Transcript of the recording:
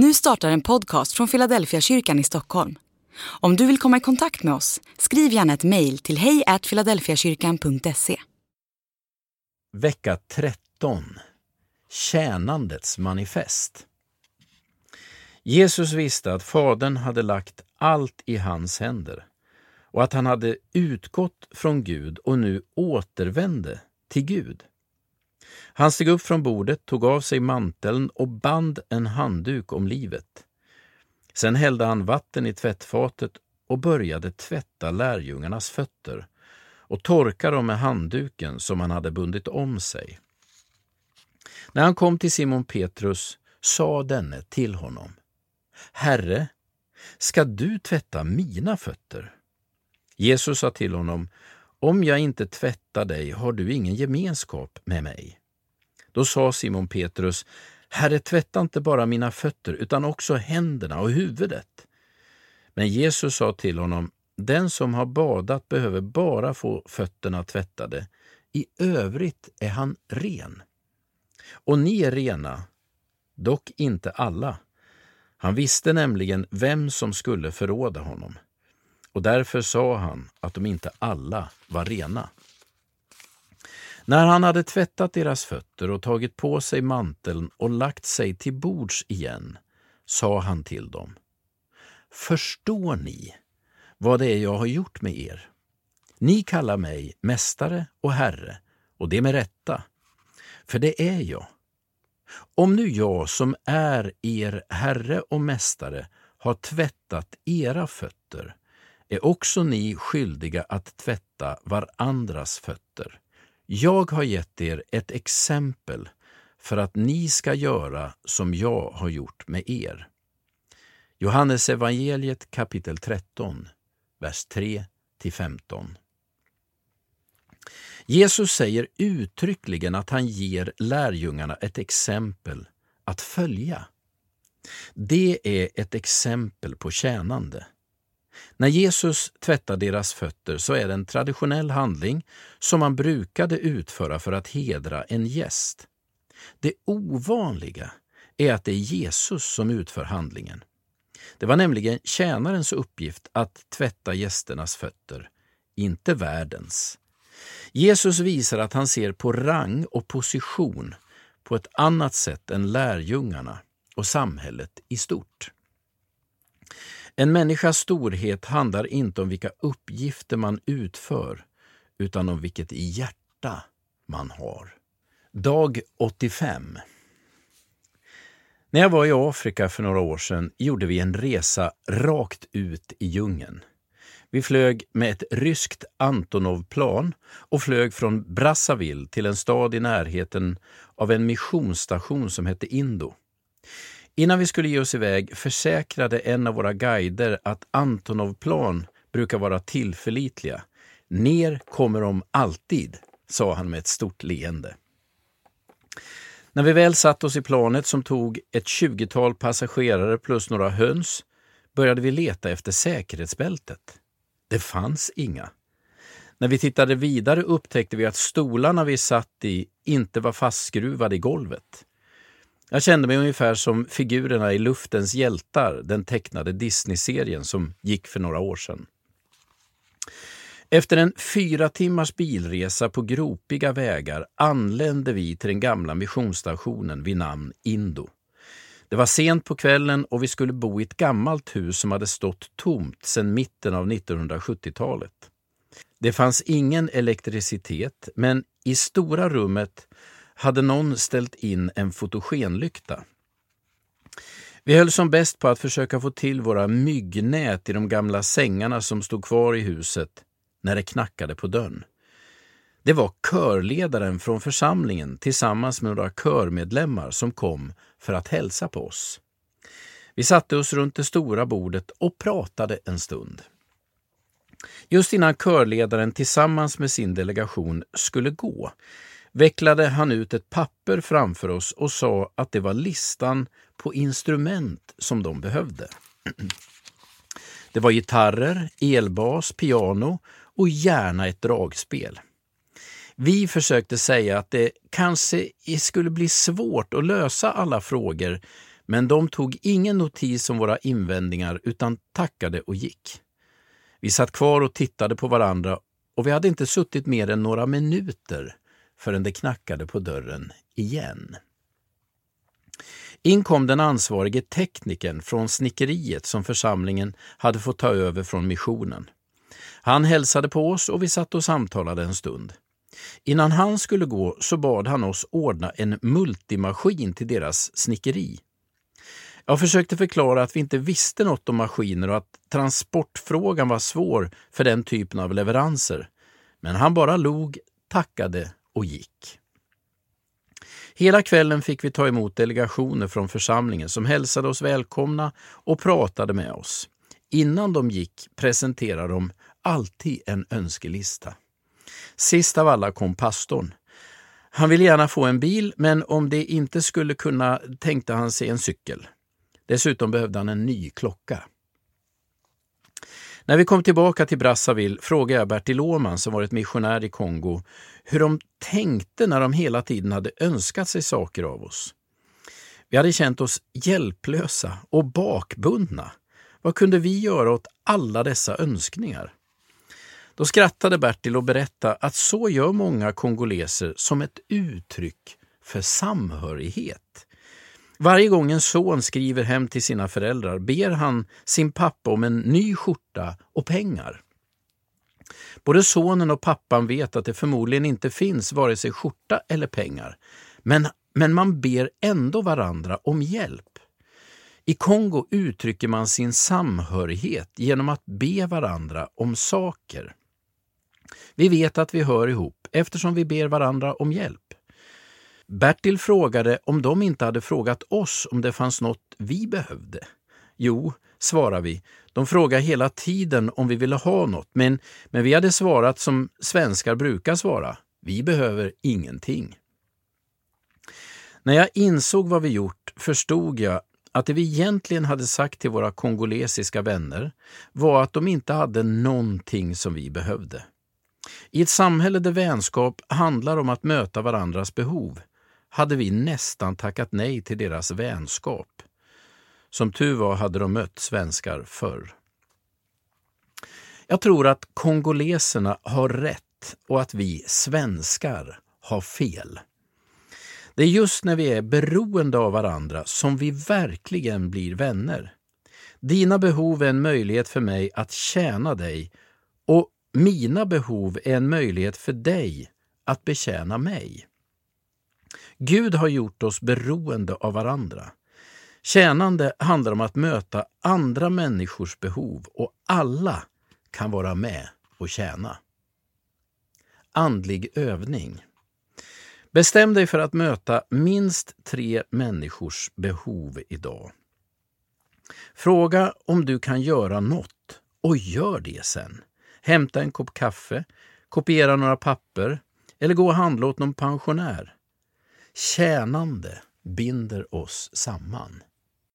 Nu startar en podcast från Philadelphia kyrkan i Stockholm. Om du vill komma i kontakt med oss, skriv gärna ett mejl till hejfiladelfiakyrkan.se. Vecka 13 Tjänandets manifest Jesus visste att Fadern hade lagt allt i hans händer och att han hade utgått från Gud och nu återvände till Gud. Han steg upp från bordet, tog av sig manteln och band en handduk om livet. Sen hällde han vatten i tvättfatet och började tvätta lärjungarnas fötter och torka dem med handduken som han hade bundit om sig. När han kom till Simon Petrus sa denne till honom Herre, ska du tvätta mina fötter? Jesus sa till honom om jag inte tvättar dig har du ingen gemenskap med mig. Då sa Simon Petrus, Herre, tvätta inte bara mina fötter utan också händerna och huvudet. Men Jesus sa till honom, den som har badat behöver bara få fötterna tvättade, i övrigt är han ren. Och ni är rena, dock inte alla. Han visste nämligen vem som skulle förråda honom. Och därför sa han att de inte alla var rena. När han hade tvättat deras fötter och tagit på sig manteln och lagt sig till bords igen, sa han till dem. Förstår ni vad det är jag har gjort med er? Ni kallar mig mästare och herre, och det med rätta, för det är jag. Om nu jag som är er herre och mästare har tvättat era fötter, är också ni skyldiga att tvätta varandras fötter. Jag har gett er ett exempel för att ni ska göra som jag har gjort med er. Johannes evangeliet kapitel 13, vers 3-15. Jesus säger uttryckligen att han ger lärjungarna ett exempel att följa. Det är ett exempel på tjänande. När Jesus tvättar deras fötter så är det en traditionell handling som man brukade utföra för att hedra en gäst. Det ovanliga är att det är Jesus som utför handlingen. Det var nämligen tjänarens uppgift att tvätta gästernas fötter, inte värdens. Jesus visar att han ser på rang och position på ett annat sätt än lärjungarna och samhället i stort. En människas storhet handlar inte om vilka uppgifter man utför, utan om vilket hjärta man har. Dag 85 När jag var i Afrika för några år sedan gjorde vi en resa rakt ut i djungeln. Vi flög med ett ryskt Antonov-plan och flög från Brazzaville till en stad i närheten av en missionsstation som hette Indo. Innan vi skulle ge oss iväg försäkrade en av våra guider att Antonov-plan brukar vara tillförlitliga. Ner kommer de alltid, sa han med ett stort leende. När vi väl satt oss i planet som tog ett tjugotal passagerare plus några höns började vi leta efter säkerhetsbältet. Det fanns inga. När vi tittade vidare upptäckte vi att stolarna vi satt i inte var fastskruvade i golvet. Jag kände mig ungefär som figurerna i Luftens hjältar, den tecknade Disney-serien som gick för några år sedan. Efter en fyra timmars bilresa på gropiga vägar anlände vi till den gamla missionsstationen vid namn Indo. Det var sent på kvällen och vi skulle bo i ett gammalt hus som hade stått tomt sedan mitten av 1970-talet. Det fanns ingen elektricitet, men i stora rummet hade någon ställt in en fotogenlykta. Vi höll som bäst på att försöka få till våra myggnät i de gamla sängarna som stod kvar i huset när det knackade på dörren. Det var körledaren från församlingen tillsammans med några körmedlemmar som kom för att hälsa på oss. Vi satte oss runt det stora bordet och pratade en stund. Just innan körledaren tillsammans med sin delegation skulle gå vecklade han ut ett papper framför oss och sa att det var listan på instrument som de behövde. Det var gitarrer, elbas, piano och gärna ett dragspel. Vi försökte säga att det kanske skulle bli svårt att lösa alla frågor men de tog ingen notis om våra invändningar utan tackade och gick. Vi satt kvar och tittade på varandra och vi hade inte suttit mer än några minuter förrän det knackade på dörren igen. In kom den ansvarige teknikern från snickeriet som församlingen hade fått ta över från missionen. Han hälsade på oss och vi satt och samtalade en stund. Innan han skulle gå så bad han oss ordna en multimaskin till deras snickeri. Jag försökte förklara att vi inte visste något om maskiner och att transportfrågan var svår för den typen av leveranser. Men han bara log, tackade och gick. Hela kvällen fick vi ta emot delegationer från församlingen som hälsade oss välkomna och pratade med oss. Innan de gick presenterade de alltid en önskelista. Sist av alla kom pastorn. Han ville gärna få en bil, men om det inte skulle kunna tänkte han sig en cykel. Dessutom behövde han en ny klocka. När vi kom tillbaka till Brazzaville frågade jag Bertil Åhman, som varit missionär i Kongo, hur de tänkte när de hela tiden hade önskat sig saker av oss. Vi hade känt oss hjälplösa och bakbundna. Vad kunde vi göra åt alla dessa önskningar? Då skrattade Bertil och berättade att så gör många kongoleser som ett uttryck för samhörighet. Varje gång en son skriver hem till sina föräldrar ber han sin pappa om en ny skjorta och pengar. Både sonen och pappan vet att det förmodligen inte finns vare sig skjorta eller pengar, men, men man ber ändå varandra om hjälp. I Kongo uttrycker man sin samhörighet genom att be varandra om saker. Vi vet att vi hör ihop eftersom vi ber varandra om hjälp. Bertil frågade om de inte hade frågat oss om det fanns något vi behövde. Jo, svarar vi. De frågade hela tiden om vi ville ha något, men, men vi hade svarat som svenskar brukar svara. Vi behöver ingenting. När jag insåg vad vi gjort förstod jag att det vi egentligen hade sagt till våra kongolesiska vänner var att de inte hade någonting som vi behövde. I ett samhälle där vänskap handlar om att möta varandras behov hade vi nästan tackat nej till deras vänskap. Som tur var hade de mött svenskar förr. Jag tror att kongoleserna har rätt och att vi svenskar har fel. Det är just när vi är beroende av varandra som vi verkligen blir vänner. Dina behov är en möjlighet för mig att tjäna dig och mina behov är en möjlighet för dig att betjäna mig. Gud har gjort oss beroende av varandra. Tjänande handlar om att möta andra människors behov och alla kan vara med och tjäna. Andlig övning. Bestäm dig för att möta minst tre människors behov idag. Fråga om du kan göra något och gör det sen. Hämta en kopp kaffe, kopiera några papper eller gå och handla åt någon pensionär. Tjänande binder oss samman.